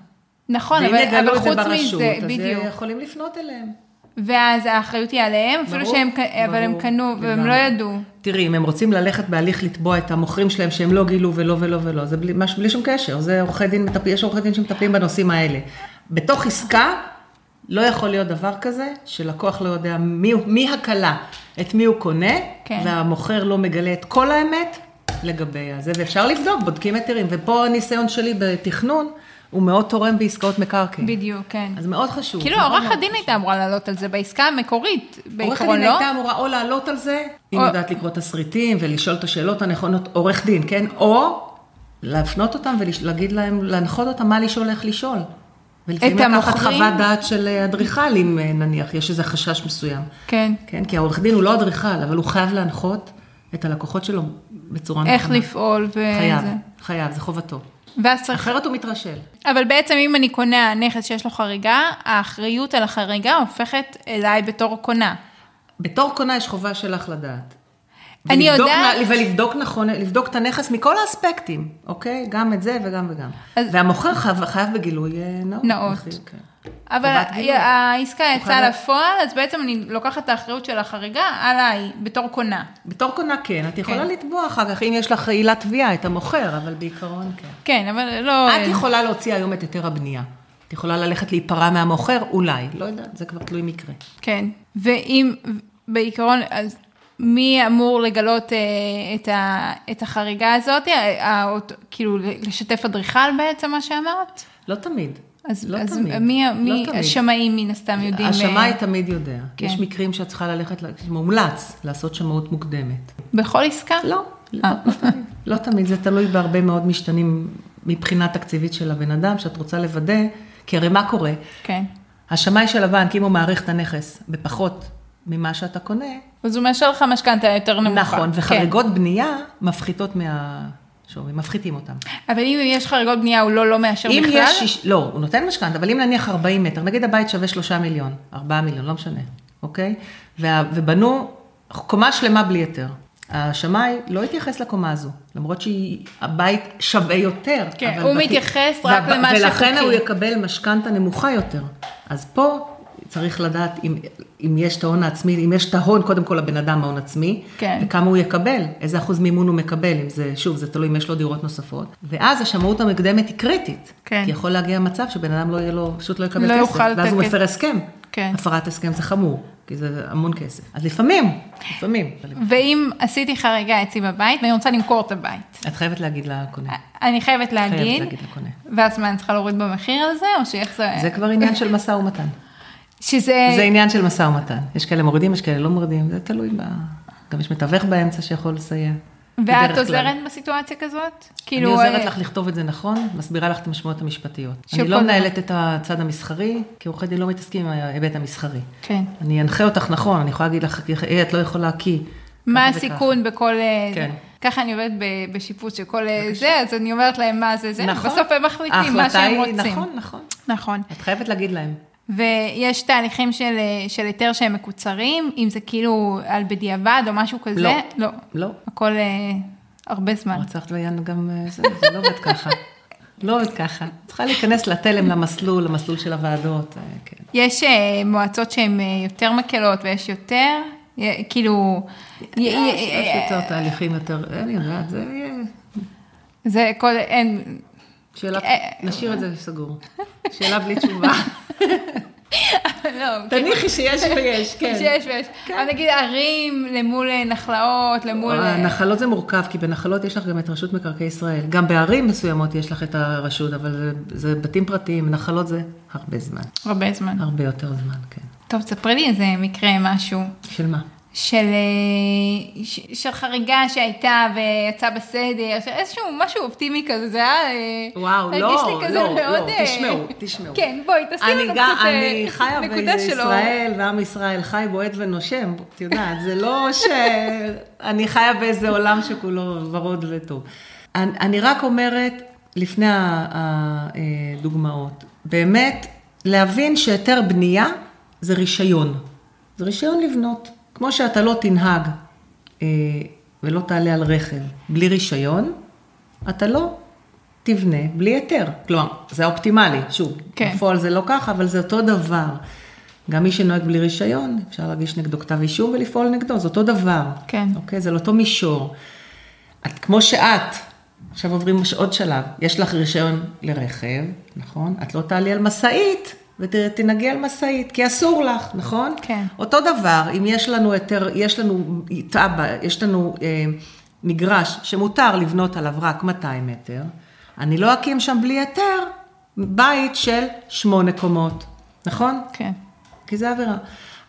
נכון, ואם אבל, יגלו אבל את זה חוץ ברשות, מזה, אז בדיוק. יכולים לפנות אליהם. ואז האחריות היא עליהם, אפילו ברור, שהם, אבל הם ברור, קנו, והם לגמרי. לא ידעו. תראי, אם הם רוצים ללכת בהליך לתבוע את המוכרים שלהם שהם לא גילו ולא ולא ולא, זה בלי, משהו, בלי שום קשר, זה עורכי דין, מטפ- יש עורכי דין שמטפלים בנושאים האלה. בתוך עסקה, לא יכול להיות דבר כזה, שלקוח לא יודע מי, מי הקלה, את מי הוא קונה, כן. והמוכר לא מגלה את כל האמת לגבי הזה, ואפשר לבדוק, בודקים היתרים, ופה הניסיון שלי בתכנון, הוא מאוד תורם בעסקאות מקרקעין. בדיוק, כן. אז מאוד חשוב. כאילו, עורך הדין הייתה אמורה לעלות על זה בעסקה המקורית, עורך בעיקרון, הדין לא? הייתה אמורה או לעלות על זה, אם או- יודעת לקרוא תסריטים ולשאול את השאלות הנכונות, עורך דין, כן? או להפנות אותם ולהגיד להם, להנחות אותם מה לשאול, איך לשאול. ולפעמים את לקחת המוכרים? חוות דעת של אה, אדריכל, אם אה, נניח יש איזה חשש מסוים. כן. כן? כי העורך דין הוא לא אדריכל, אבל הוא חייב להנחות את הלקוחות שלו בצורה נכונה. איך לפעול חייב, וזה. חייב, זה חובתו. ואז צריך... אחרת הוא מתרשל. אבל בעצם אם אני קונה נכס שיש לו חריגה, האחריות על החריגה הופכת אליי בתור קונה. בתור קונה יש חובה שלך לדעת. אני יודעת- ולבדוק נכון, לבדוק את הנכס מכל האספקטים, אוקיי? גם את זה וגם וגם. אז- והמוכר חייב, חייב בגילוי אה, נאות. נאות. מחיר, כן. אבל. העסקה יצאה לפועל, אז בעצם אני לוקחת את האחריות של החריגה עליי, בתור קונה. בתור קונה כן, את יכולה כן. לתבוע אחר כך, אם יש לך עילת תביעה, את המוכר, אבל בעיקרון כן. כן, אבל לא... את יכולה להוציא היום את היתר הבנייה. את יכולה ללכת להיפרע מהמוכר, אולי. לא יודעת, זה כבר תלוי מקרה. כן, ואם, בעיקרון, אז מי אמור לגלות אה, את, ה, את החריגה הזאת? ה- האוט- כאילו, לשתף אדריכל בעצם, מה שאמרת? לא תמיד. אז, לא אז תמיד. מי, לא מי תמיד. השמאים מן הסתם יודעים? השמאי אה, תמיד יודע. כן. יש מקרים שאת צריכה ללכת, מומלץ לעשות שמאות מוקדמת. בכל עסקה? לא, לא, אה. לא תמיד. לא תמיד, זה תלוי בהרבה מאוד משתנים מבחינה תקציבית של הבן אדם, שאת רוצה לוודא, כי הרי מה קורה? כן. השמאי של הבנק, אם הוא מעריך את הנכס בפחות ממה שאתה קונה, אז הוא מאשר לך משכנתה יותר נמוכה. נכון, כן. וחריגות בנייה מפחיתות מהשווי, מפחיתים אותם. אבל אם יש חריגות בנייה, הוא לא, לא מאשר אם בכלל? יש, לא, הוא נותן משכנתה, אבל אם נניח 40 מטר, נגיד הבית שווה 3 מיליון, 4 מיליון, לא משנה, אוקיי? וה- ובנו קומה שלמה בלי היתר. השמאי לא התייחס לקומה הזו, למרות שהבית שווה יותר. כן, הוא בת- מתייחס רק והב- למה ולכן שחוקי. הוא יקבל משכנתה נמוכה יותר. אז פה צריך לדעת אם, אם יש את ההון העצמי, אם יש את ההון, קודם כל לבן אדם ההון עצמי, כן. וכמה הוא יקבל, איזה אחוז מימון הוא מקבל, אם זה, שוב, זה תלוי אם יש לו דירות נוספות. ואז השמאות המקדמת היא קריטית. כן. כי יכול להגיע מצב שבן אדם לא יהיה לו, פשוט לא יקבל לא כסף, ואז הוא מפר הסכם. כן. הפרת הסכם זה חמור, כי זה המון כסף. אז לפעמים, לפעמים. ואם עשיתי חריגה אצלי בבית, ואני רוצה למכור את הבית, את חייבת להגיד לקונה. אני חייבת להגיד, להגיד לקונה. ואז מה, אני צריכה להוריד במחיר הזה, או שאיך זה... זה כבר עניין של משא ומתן. שזה... זה עניין של משא ומתן. יש כאלה מורידים, יש כאלה לא מורידים, זה תלוי ב... גם יש מתווך באמצע שיכול לסייע. ואת כלל. עוזרת בסיטואציה כזאת? אני עוזרת אה, לך לכתוב את זה נכון, מסבירה לך את המשמעויות המשפטיות. אני לא מנהלת את הצד המסחרי, כי עורכי דין לא מתעסקים עם ההיבט המסחרי. כן. אני אנחה אותך נכון, אני יכולה להגיד לך, "אה, את לא יכולה כי... מה ככה וככה." הסיכון בכל... אה, כן. ככה אני עובדת בשיפוט של כל אה, זה, אז אני אומרת להם מה זה זה, נכון. בסוף הם מחליטים מה שהם רוצים. נכון, נכון. נכון. את חייבת להגיד להם. ויש תהליכים של, אה, של היתר שהם מקוצרים, אם זה כאילו על בדיעבד או משהו כזה? לא. לא. לא. הכל אה, הרבה זמן. רצחת ויין גם, אה, זה, זה לא עובד ככה. לא עובד ככה. צריכה להיכנס לתלם, למסלול, למסלול של הוועדות, אה, כן. יש אה, מועצות שהן אה, יותר מקלות ויש יותר, כאילו... יש יותר תהליכים יותר, אני יודעת, זה יהיה... זה כל... אין... שאלה, נשאיר את זה סגור. שאלה בלי תשובה. לא, תניחי שיש ויש, כן. שיש ויש. אבל נגיד ערים למול אה, נחלאות, למול... אה, נחלות זה מורכב, כי בנחלות יש לך גם את רשות מקרקעי ישראל. גם בערים מסוימות יש לך את הרשות, אבל זה, זה בתים פרטיים, נחלות זה הרבה זמן. הרבה זמן. הרבה יותר זמן, כן. טוב, תספרי לי איזה מקרה, משהו. של מה? של, אה, של חריגה שהייתה ויצאה בסדר, של איזשהו משהו אופטימי כזה, זה היה... אה, וואו, לא, כזה לא, מאוד, לא, תשמעו, תשמעו. כן, בואי, תעשי לנו גם- קצת אני חיה. בישראל, ועם ישראל חי, בועט ונושם, את יודעת, זה לא שאני חיה באיזה עולם שכולו ורוד וטוב. אני, אני רק אומרת, לפני הדוגמאות, באמת, להבין שהיתר בנייה זה רישיון. זה רישיון לבנות. כמו שאתה לא תנהג אה, ולא תעלה על רכב בלי רישיון, אתה לא תבנה בלי היתר. כלומר, זה האופטימלי, שוב, כן. בפועל זה לא ככה, אבל זה אותו דבר. גם מי שנוהג בלי רישיון, אפשר להגיש נגדו כתב אישום ולפעול נגדו, זה אותו דבר. כן. אוקיי? זה על אותו מישור. את, כמו שאת, עכשיו עוברים עוד שלב, יש לך רישיון לרכב, נכון? את לא תעלי על משאית ותנהגי על משאית, כי אסור לך, נכון? כן. אותו דבר, אם יש לנו היתר, יש לנו תב"ע, יש לנו אה, מגרש שמותר לבנות עליו רק 200 מטר, אני לא אקים שם בלי היתר בית של שמונה קומות, נכון? כן. כי זה עבירה.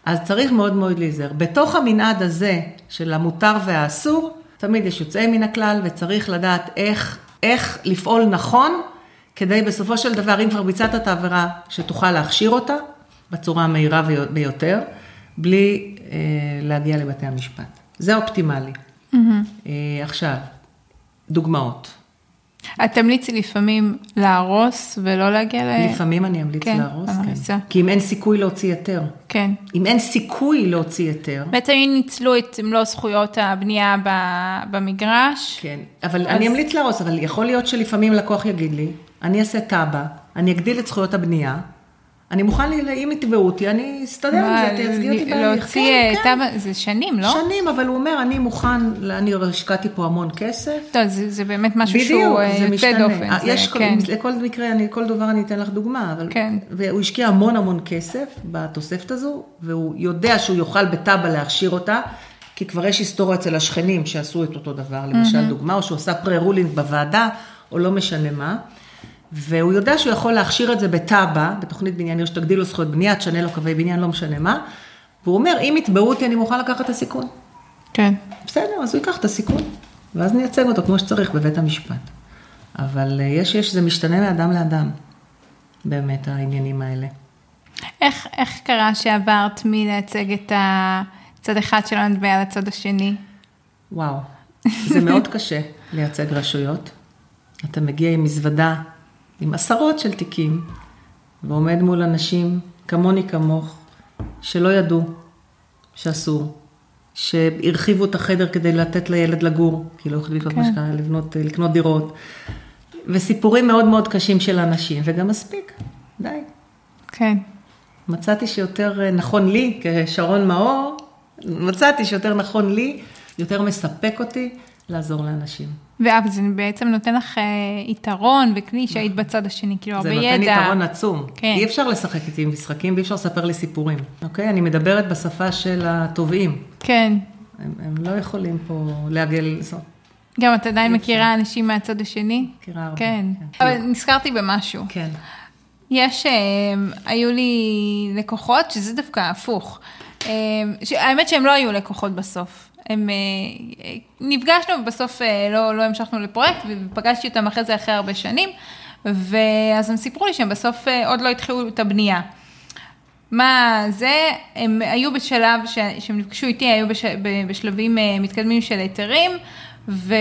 אז צריך מאוד מאוד להיזהר. בתוך המנעד הזה של המותר והאסור, תמיד יש יוצאי מן הכלל, וצריך לדעת איך, איך לפעול נכון, כדי בסופו של דבר, אם כבר ביצעת את העבירה, שתוכל להכשיר אותה בצורה המהירה ביותר, בלי אה, להגיע לבתי המשפט. זה אופטימלי. אה, עכשיו, דוגמאות. את תמליצי לפעמים להרוס ולא להגיע ל... לפעמים אני אמליץ כן, להרוס, המליצה. כן. כי אם אין סיכוי להוציא היתר. כן. אם אין סיכוי להוציא היתר, בעצם אם ניצלו את מלוא זכויות הבנייה במגרש, כן, אבל אני אמליץ להרוס, אבל יכול להיות שלפעמים לקוח יגיד לי, אני אעשה תב"ע, אני אגדיל את זכויות הבנייה, אני מוכן, אם יתבעו אותי, אני אסתדר עם זה, תייצגי אותי בהליך. להוציא כן, אה, כן. תב"ע, זה שנים, לא? שנים, אבל הוא אומר, אני מוכן, אני השקעתי פה המון כסף. טוב, זה באמת משהו בדיוק, שהוא אה, יוצא. דופן. אה, זה- יש כל- כן. לכל מקרה, אני, כל דבר אני אתן לך דוגמה, אבל... כן. והוא השקיע המון המון כסף בתוספת הזו, והוא יודע שהוא יוכל בתב"ע להכשיר אותה, כי כבר יש היסטוריה אצל השכנים שעשו את אותו דבר, למשל דוגמה, או שהוא עשה פרה-רולינג בוועדה, או לא משנה מה. והוא יודע שהוא יכול להכשיר את זה בתב"ע, בתוכנית בניין עיר שתגדיל לו זכויות בנייה, תשנה לו קווי בניין, לא משנה מה. והוא אומר, אם יתבעו אותי, אני מוכן לקחת את הסיכון. כן. בסדר, אז הוא ייקח את הסיכון, ואז נייצג אותו כמו שצריך בבית המשפט. אבל אה, יש, יש, זה משתנה מאדם לאדם, באמת, העניינים האלה. איך, איך קרה שעברת מלייצג את הצד אחד של המטבע לצד השני? וואו, זה מאוד קשה לייצג רשויות. אתה מגיע עם מזוודה, עם עשרות של תיקים, ועומד מול אנשים כמוני כמוך, שלא ידעו שאסור, שהרחיבו את החדר כדי לתת לילד לגור, כי לא יכולים לקנות כן. משקעה, לבנות, לקנות דירות. וסיפורים מאוד מאוד קשים של אנשים, וגם מספיק, די. כן. מצאתי שיותר אה, נכון לי, כשרון מאור, מצאתי שיותר נכון לי, יותר מספק אותי לעזור לאנשים. אבל זה בעצם נותן לך אה, יתרון וכלי שהיית בצד השני, כאילו הרבה זה ידע. נותן יתרון עצום. כן. אי אפשר לשחק איתי עם משחקים ואי אפשר לספר לי סיפורים, אוקיי? אני מדברת בשפה של התובעים. כן. הם, הם לא יכולים פה לעגל, גם את עדיין מכירה אנשים מהצד השני? מכירה הרבה. כן. כן. אבל נזכרתי במשהו. כן. יש, אה, היו לי לקוחות, שזה דווקא הפוך. אה, האמת שהם לא היו לקוחות בסוף. הם, אה, נפגשנו ובסוף אה, לא, לא המשכנו לפרויקט, ופגשתי אותם אחרי זה אחרי הרבה שנים, ואז הם סיפרו לי שהם בסוף אה, עוד לא התחילו את הבנייה. מה זה, הם היו בשלב, ש- שהם נפגשו איתי, היו בש, בשלבים מתקדמים של היתרים, ו-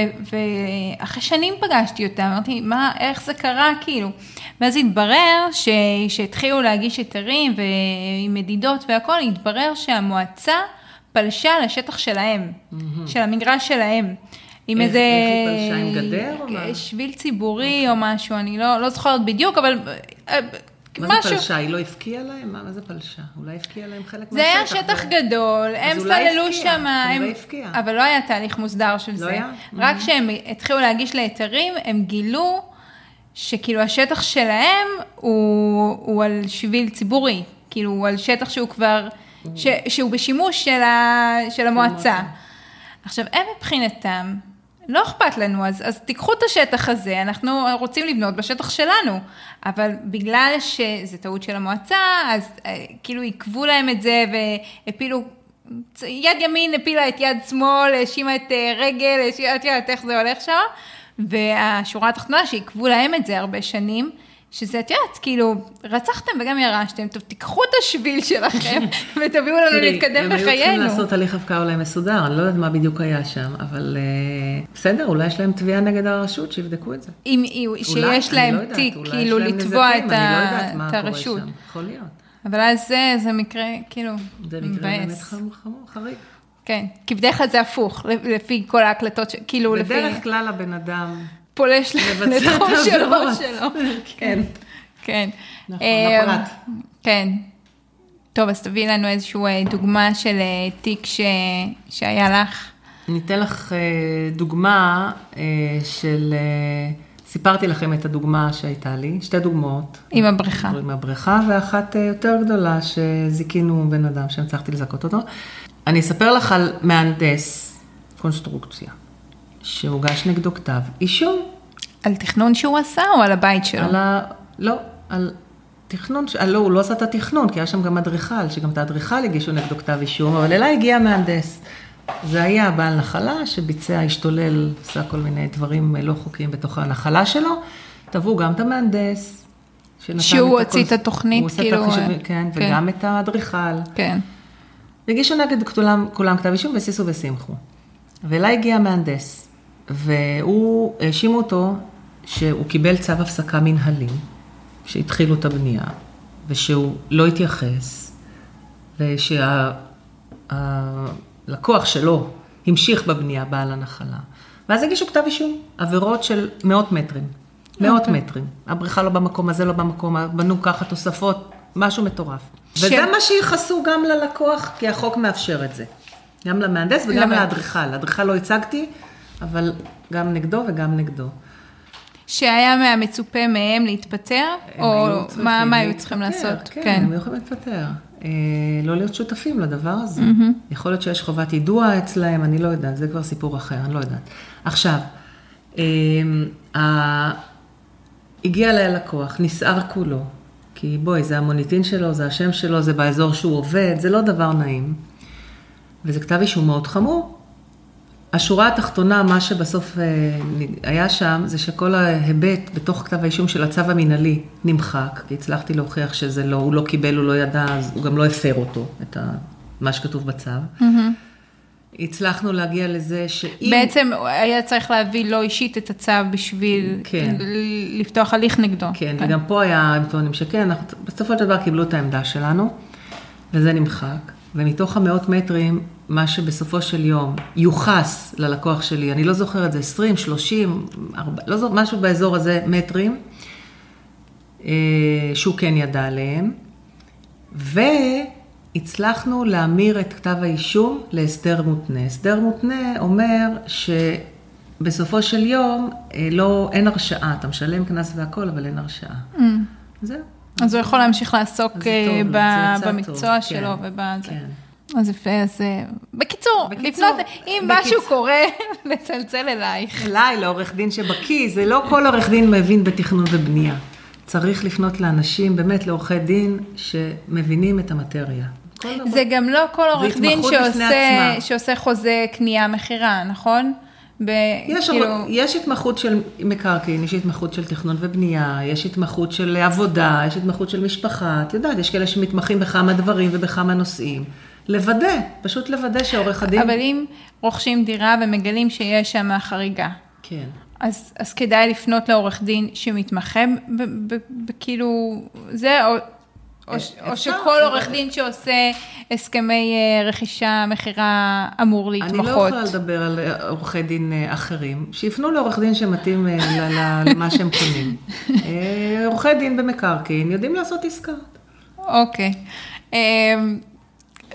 ואחרי שנים פגשתי אותם, אמרתי, מה, איך זה קרה, כאילו. ואז התברר ש- שהתחילו להגיש היתרים ועם מדידות והכל, התברר שהמועצה פלשה לשטח שלהם, של המגרש שלהם. עם איך- איזה... איך היא פלשה, עם גדר או מה? שביל ציבורי או משהו, אני לא, לא זוכרת בדיוק, אבל אה, מה משהו. זה פלשה? היא לא הפקיעה להם? מה, מה זה פלשה? אולי הפקיעה להם חלק זה היה מהשטח, שטח ו- גדול, הם אולי סללו שם, הם- הפקיע. אבל לא היה תהליך מוסדר של זה. היה? רק כשהם התחילו להגיש להיתרים, הם גילו שכאילו השטח שלהם הוא, הוא על שביל ציבורי, כאילו הוא על שטח שהוא כבר, ש, שהוא בשימוש של, ה, של המועצה. עכשיו, הם מבחינתם, לא אכפת לנו, אז, אז תיקחו את השטח הזה, אנחנו רוצים לבנות בשטח שלנו, אבל בגלל שזה טעות של המועצה, אז אה, כאילו עיכבו להם את זה והפילו, יד ימין הפילה את יד שמאל, האשימה את אה, רגל, את יודעת איך זה הולך שם, והשורה התחתונה שעיכבו להם את זה הרבה שנים. שזה, את יודעת, כאילו, רצחתם וגם ירשתם, טוב, תיקחו את השביל שלכם ותביאו לנו להתקדם הם היו צריכים בחיינו. לעשות הליך הפקעה אולי מסודר, אני לא יודעת מה בדיוק היה שם, אבל אה, בסדר, אולי יש להם תביעה נגד הרשות, שיבדקו את זה. אם, שיש להם לא יודעת, תיק, כאילו להם לתבוע את, לא את הרשות. יכול להיות. אבל אז זה, זה מקרה, כאילו, זה מקרה באמת מבאס. חמור, חריג. כן, כי בדרך כלל זה הפוך, לפי כל ההקלטות, כאילו, לפי בדרך כלל הבן אדם פולש לתחום שלו. שלו. כן. כן. נכון, אה, לפרט. כן. טוב, אז תביאי לנו איזושהי אה, דוגמה של אה, תיק ש... שהיה לך. אני אתן לך דוגמה של, סיפרתי לכם את הדוגמה שהייתה לי, שתי דוגמאות. עם הבריכה. עם הבריכה, ואחת יותר גדולה שזיכינו בן אדם שהצלחתי לזכות אותו. אני אספר לך על מהנדס קונסטרוקציה, שהוגש נגדו כתב אישום על תכנון שהוא עשה או על הבית שלו? על ה... לא, על תכנון, ש- אה, לא, הוא לא עשה את התכנון, כי היה שם גם אדריכל, שגם את האדריכל הגישו נגדו כתב אישום, אבל אליי הגיע מהנדס. זה היה בעל נחלה שביצע, השתולל, עשה כל מיני דברים לא חוקיים בתוך הנחלה שלו. תבעו גם את המהנדס. שהוא הוציא את התוכנית, הוא עושה כאילו, את החישוב, אה, כן, כן. וגם את האדריכל. כן. הגישו נגד כולם, כולם כתב אישום וסיסו ושמחו. ואליי הגיע המהנדס, והוא, האשימו אותו שהוא קיבל צו הפסקה מנהלי, שהתחילו את הבנייה, ושהוא לא התייחס, ושהלקוח שלו המשיך בבנייה, בעל הנחלה. ואז הגישו כתב אישום, עבירות של מאות מטרים. מאות אוקיי. מטרים. הבריכה לא במקום הזה, לא במקום, בנו ככה תוספות, משהו מטורף. ש- וזה מה שייחסו גם ללקוח, כי החוק מאפשר את זה. גם למהנדס וגם. לאדריכל. לאדריכל לא הצגתי, אבל גם נגדו וגם נגדו. שהיה מהמצופה מהם להתפטר? או מה, היו צריכים לעשות? כן, הם היו יכולים להתפטר. אה, לא להיות שותפים לדבר הזה. יכול להיות שיש חובת יידוע אצלהם, אני לא יודעת, זה כבר סיפור אחר, אני לא יודעת. עכשיו, ה- הגיע אליי הלקוח, נסער כולו, כי בואי, זה המוניטין שלו, זה השם שלו, זה באזור שהוא עובד, זה לא דבר נעים. וזה כתב אישום מאוד חמור. השורה התחתונה, מה שבסוף אה, היה שם, זה שכל ההיבט בתוך כתב האישום של הצו המינהלי נמחק, כי הצלחתי להוכיח שזה לא, הוא לא קיבל, הוא לא ידע, אז הוא גם לא הפר אותו, את ה, מה שכתוב בצו. הצלחנו להגיע לזה שאם... בעצם היה צריך להביא לו אישית את הצו בשביל כן. לפתוח הליך נגדו. כן, וגם פה היה, הם טוענים שכן, אנחנו, בסופו של דבר קיבלו את העמדה שלנו, וזה נמחק. ומתוך המאות מטרים, מה שבסופו של יום יוחס ללקוח שלי, אני לא זוכר את זה, 20, 30, 4, לא זוכר, משהו באזור הזה, מטרים, אה, שהוא כן ידע עליהם, והצלחנו להמיר את כתב האישום להסדר מותנה. הסדר מותנה אומר שבסופו של יום אה, לא, אין הרשעה, אתה משלם קנס והכל, אבל אין הרשעה. זהו. אז הוא יכול להמשיך לעסוק אה, במקצוע שלו כן, ובזה. כן. אז יפה, אז אה, בקיצור, לפנות, אם משהו קורה, לצלצל אלייך. אליי, לעורך דין שבקיא, זה לא כל עורך דין מבין בתכנון ובנייה. צריך לפנות לאנשים, באמת לעורכי דין, שמבינים את המטריה. זה גם לא כל עורך דין שעושה, חוזה קנייה מכירה, נכון? ב, יש, כאילו. יש התמחות של מקרקעין, יש התמחות של תכנון ובנייה, יש התמחות של עבודה, יש התמחות של משפחה. את יודעת, יש כאלה שמתמחים בכמה דברים ובכמה נושאים. לוודא, פשוט לוודא שעורך הדין... אבל אם רוכשים דירה ומגלים שיש שם חריגה, כן. אז, אז כדאי לפנות לעורך דין שמתמחה כאילו, זה, או, או, ש- או אפשר, שכל עורך דין שעושה הסכמי אה, רכישה, מכירה, אמור אני להתמחות. לא יכולה לדבר על אה, עורכי דין אה, אחרים, שיפנו לעורך דין שמתאים למה שהם קונים. עורכי דין במקרקעין יודעים לעשות עסקה. אוקיי. אה,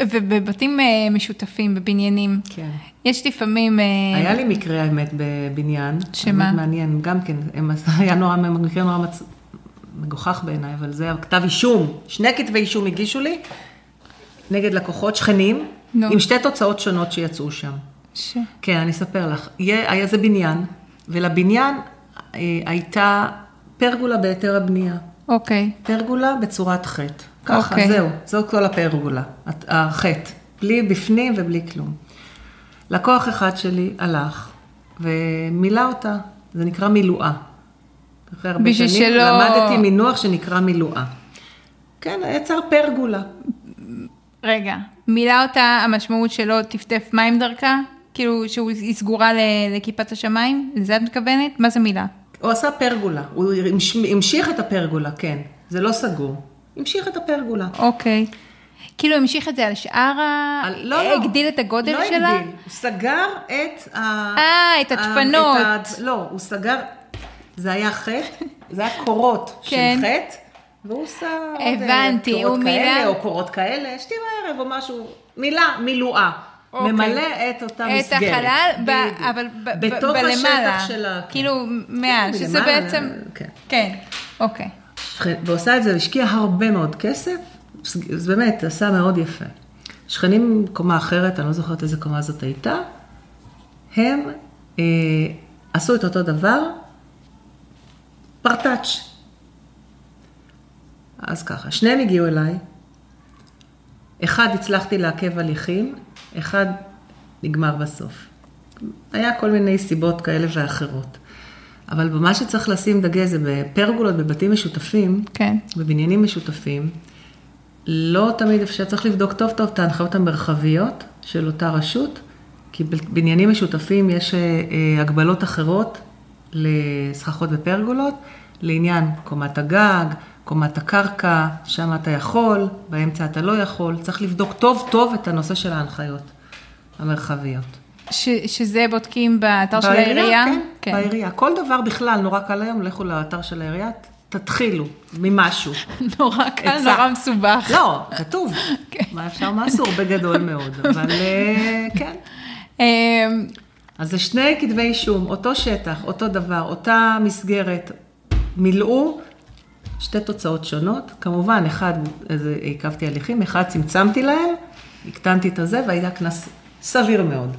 ובבתים משותפים, בבניינים, כן. יש לפעמים... היה לי מקרה, האמת, בבניין. שמה? מעניין, גם כן, היה נורא, מקרה נורא מצ... מגוחך בעיניי, אבל זה היה כתב אישום, שני כתבי אישום הגישו לי, נגד לקוחות שכנים, נו. עם שתי תוצאות שונות שיצאו שם. ש... כן, אני אספר לך. יהיה- היה זה בניין, ולבניין אה, הייתה פרגולה בהיתר הבנייה. אוקיי. פרגולה בצורת חטא. ככה, אוקיי. זהו, זו כל הפרגולה, החטא. בלי בפנים ובלי כלום. לקוח אחד שלי הלך ומילא אותה, זה נקרא מילואה. אחרי הרבה שנים שלא- למדתי מינוח שנקרא מילואה. כן, יצר פרגולה. רגע, מילא אותה, המשמעות שלו טפטף מים דרכה? כאילו שהיא סגורה לכיפת השמיים? לזה את מתכוונת? מה זה מילה? הוא עשה פרגולה, הוא המש- המשיך את הפרגולה, כן. זה לא סגור. המשיך את הפרגולה. אוקיי. כאילו המשיך את זה על שאר ה... לא, לא. הגדיל את הגודל לא שלה? הגדיל, הוא סגר את ה... אה, את הדפנות. לא, הוא סגר, זה היה חטא, זה היה קורות כן. של חטא, והוא עוד, אה, הבנתי, קורות הוא כאלה, או קורות כאלה, שתי בערב או משהו, מילה, מילואה. אוקיי. ממלא את אותה את מסגרת. החלל, ב-. אבל ב- בתוך בלמעלה. השטח שלה. כן. כאילו מעל, כן, שזה מלמעלה, בעצם... כן. כן, אוקיי. ועושה את זה, השקיע הרבה מאוד כסף, אז באמת, עשה מאוד יפה. שכנים קומה אחרת, אני לא זוכרת איזה קומה זאת הייתה, הם אה, עשו את אותו דבר, פרטאץ'. אז ככה, שניהם הגיעו אליי, אחד הצלחתי לעכב הליכים, אחד נגמר בסוף. היה כל מיני סיבות כאלה ואחרות. אבל במה שצריך לשים דגש זה בפרגולות בבתים משותפים, כן. בבניינים משותפים, לא תמיד אפשר, צריך לבדוק טוב טוב את ההנחיות המרחביות של אותה רשות, כי בבניינים משותפים יש אה, אה, הגבלות אחרות לסככות ופרגולות, לעניין קומת הגג, קומת הקרקע, שם אתה יכול, באמצע אתה לא יכול, צריך לבדוק טוב טוב את הנושא של ההנחיות המרחביות. ש, שזה בודקים באתר של העירייה? כן, בעירייה. כל דבר בכלל, נורא קל היום, לכו לאתר של העירייה, תתחילו ממשהו. נורא קל. נורא מסובך. לא, כתוב. כן. מה אפשר, מה אסור בגדול מאוד, אבל אה, כן. אז זה שני כתבי אישום, אותו שטח, אותו דבר, אותה מסגרת, מילאו שתי תוצאות שונות. כמובן, אחד, עיכבתי הליכים, אחד צמצמתי להם, הקטנתי את הזה, והיה קנס סביר מאוד.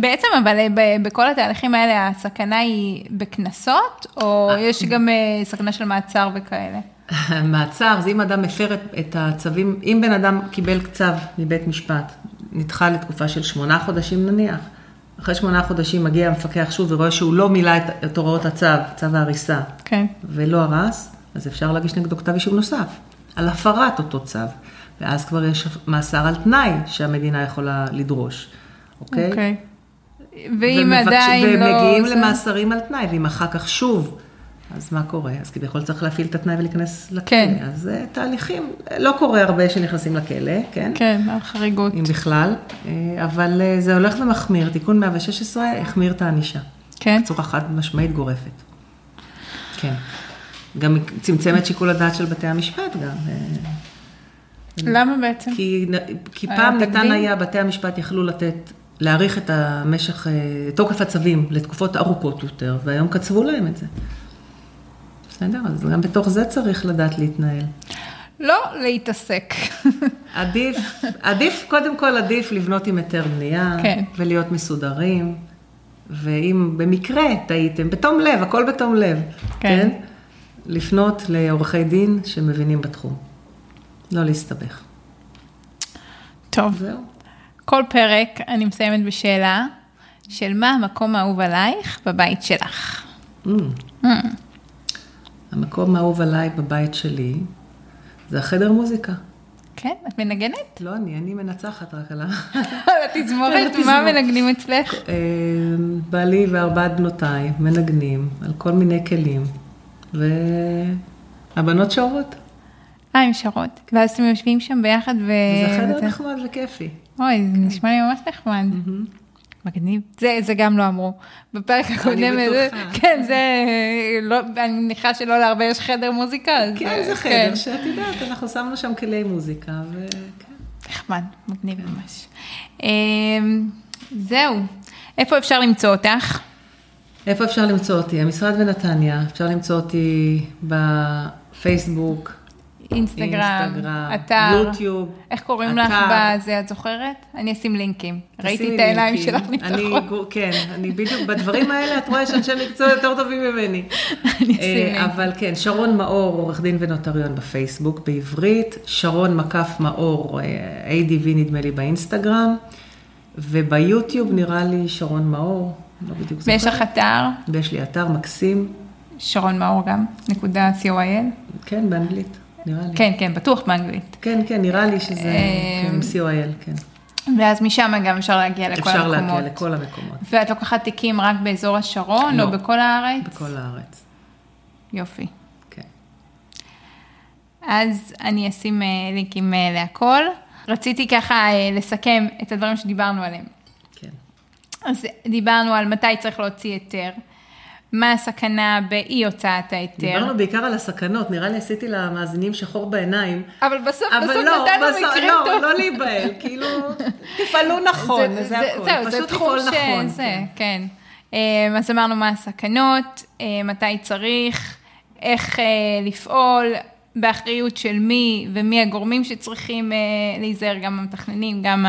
בעצם, אבל אה, בכל התהליכים האלה, הסכנה היא בקנסות, או יש גם אה, סכנה של מעצר וכאלה? מעצר, זה אם אדם את- את הצווים, אם בן אדם קיבל צו מבית משפט, נדחה לתקופה של שמונה חודשים נניח, אחרי שמונה חודשים מגיע המפקח שוב ורואה שהוא לא מילא את, הוראות הצו, צו ההריסה, כן. ולא הרס, אז אפשר להגיש נגדו כתב אישום נוסף, על הפרת אותו צו, ואז כבר יש מאסר על תנאי שהמדינה יכולה לדרוש, אוקיי? אוקיי. ואם ומבקש- עדיין לא... ומגיעים למאסרים על תנאי, ואם אחר כך שוב, אז מה קורה? אז כביכול צריך להפעיל את התנאי ולהיכנס לכלא. כן. אז זה תהליכים, לא קורה הרבה שנכנסים לכלא, כן? כן, חריגות. אם בכלל, אה, אבל אה, זה הולך ומחמיר. תיקון 116 החמיר את הענישה. כן. בצורה חד משמעית גורפת. כן. גם צמצם את שיקול הדעת של בתי המשפט גם. למה בעצם? כי, כי פעם ניתן תקדים? היה, בתי המשפט יכלו לתת, להאריך את המשך, תוקף הצווים לתקופות ארוכות יותר, והיום קצבו להם את זה. בסדר? אז גם בתוך זה צריך לדעת להתנהל. לא להתעסק. עדיף, עדיף, קודם כל עדיף לבנות עם היתר בנייה, כן. ולהיות מסודרים, ואם במקרה טעיתם, בתום לב, הכל בתום לב, כן. כן? לפנות לעורכי דין שמבינים בתחום. לא להסתבך. טוב, זהו. כל פרק אני מסיימת בשאלה של מה המקום האהוב עלייך בבית שלך. Mm. המקום האהוב עליי בבית שלי זה החדר מוזיקה. כן, את מנגנת? לא אני, אני מנצחת רק על ה... התזמורת, מה מנגנים אצלך? אה, בעלי וארבעת בנותיי מנגנים על כל מיני כלים, והבנות שרות. אה, עם שרות. ואז אתם יושבים שם ביחד ו... זה חדר נחמד וכיפי. אוי, זה נשמע לי ממש נחמד. מגניב. זה, זה גם לא אמרו. בפרק הקודם, זה- בטוחה. כן, זה, לא, אני מניחה שלא להרבה יש חדר מוזיקה. כן, זה חדר כן. שאת יודעת, אנחנו שמנו שם כלי מוזיקה, וכן. נחמד, מגניב ממש. אמ, זהו, איפה אפשר למצוא אותך? איפה אפשר למצוא אותי? המשרד בנתניה, אפשר למצוא אותי בפייסבוק, אינסטגרם, אינסטגרם, אתר. יוטיוב. איך קוראים לך אתר. בזה, את זוכרת? אני אשים לינקים. ראיתי את העיניים לינקים. שלך נפתחות. כן, אני בדיוק, בדברים האלה את רואה יש אנשי מקצוע יותר טובים ממני. אני אשים אה, לינק. אבל כן, שרון מאור, עורך דין ונוטריון בפייסבוק בעברית, שרון מקף מאור, אה, ADV נדמה לי באינסטגרם, וביוטיוב נראה לי שרון מאור, לא בדיוק זוכרת. ויש לך אתר, ויש לי אתר מקסים, שרון מאור גם, נקודה co.il. כן, באנגלית, נראה לי. כן, כן, בטוח באנגלית. כן, כן, נראה לי שזה אה, כן, co.il, כן. ואז משם גם אפשר להגיע לכל אפשר המקומות. להגיע לכל המקומות, ואת לוקחת תיקים רק באזור השרון, לא. או בכל הארץ? בכל הארץ, יופי. כן. אז אני אשים אה, לינקים אה, להכל. רציתי ככה לסכם את הדברים שדיברנו עליהם. כן. אז דיברנו על מתי צריך להוציא היתר, מה הסכנה באי הוצאת ההיתר. דיברנו בעיקר על הסכנות, נראה לי עשיתי למאזינים שחור בעיניים. אבל בסוף, אבל בסוף לא, נתנו בסוף, מקרים לא, טובים. לא להיבהל, כאילו, תפעלו נכון, זה זהו, זה פשוט תחום לפעול ש... נכון. זה, כן. כן. אה, אז אמרנו מה הסכנות, אה, מתי צריך, איך אה, לפעול, באחריות של מי ומי הגורמים שצריכים אה, להיזהר, גם המתכננים, גם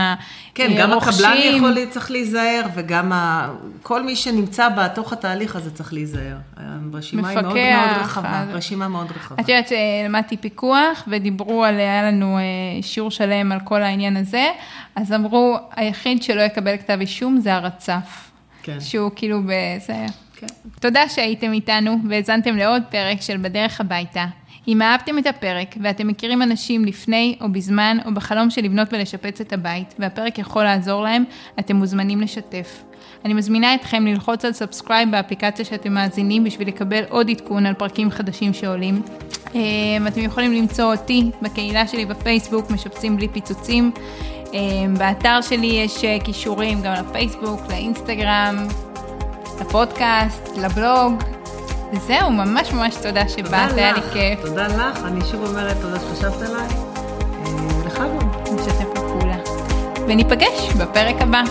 כן, גם הרוכשים. הקבלן יכול, צריך להיזהר, וגם ה... כל מי שנמצא בתוך התהליך הזה צריך להיזהר. הרשימה היא מאוד מאוד מפקח, רחבה, אז- רשימה מאוד רחבה. את יודעת שלמדתי פיקוח ודיברו על, היה לנו אה, שיעור שלם על כל העניין הזה, אז אמרו, היחיד שלא יקבל כתב אישום זה הרצף. כן. שהוא כאילו בזה. כן. תודה שהייתם איתנו והאזנתם לעוד פרק של בדרך הביתה. אם אהבתם את הפרק ואתם מכירים אנשים לפני או בזמן או בחלום של לבנות ולשפץ את הבית והפרק יכול לעזור להם, אתם מוזמנים לשתף. אני מזמינה אתכם ללחוץ על subscribe באפליקציה שאתם מאזינים בשביל לקבל עוד עדכון על פרקים חדשים שעולים. אה, אתם יכולים למצוא אותי בקהילה שלי בפייסבוק, משפצים בלי פיצוצים. אה, באתר שלי יש אה, קישורים גם לפייסבוק, לאינסטגרם, לפודקאסט, לבלוג. וזהו, ממש ממש תודה שבאת, היה לי כיף. תודה לך, אני שוב אומרת תודה שחשבת עליי. אה, לך גם. נשתף פעולה. וניפגש בפרק הבא.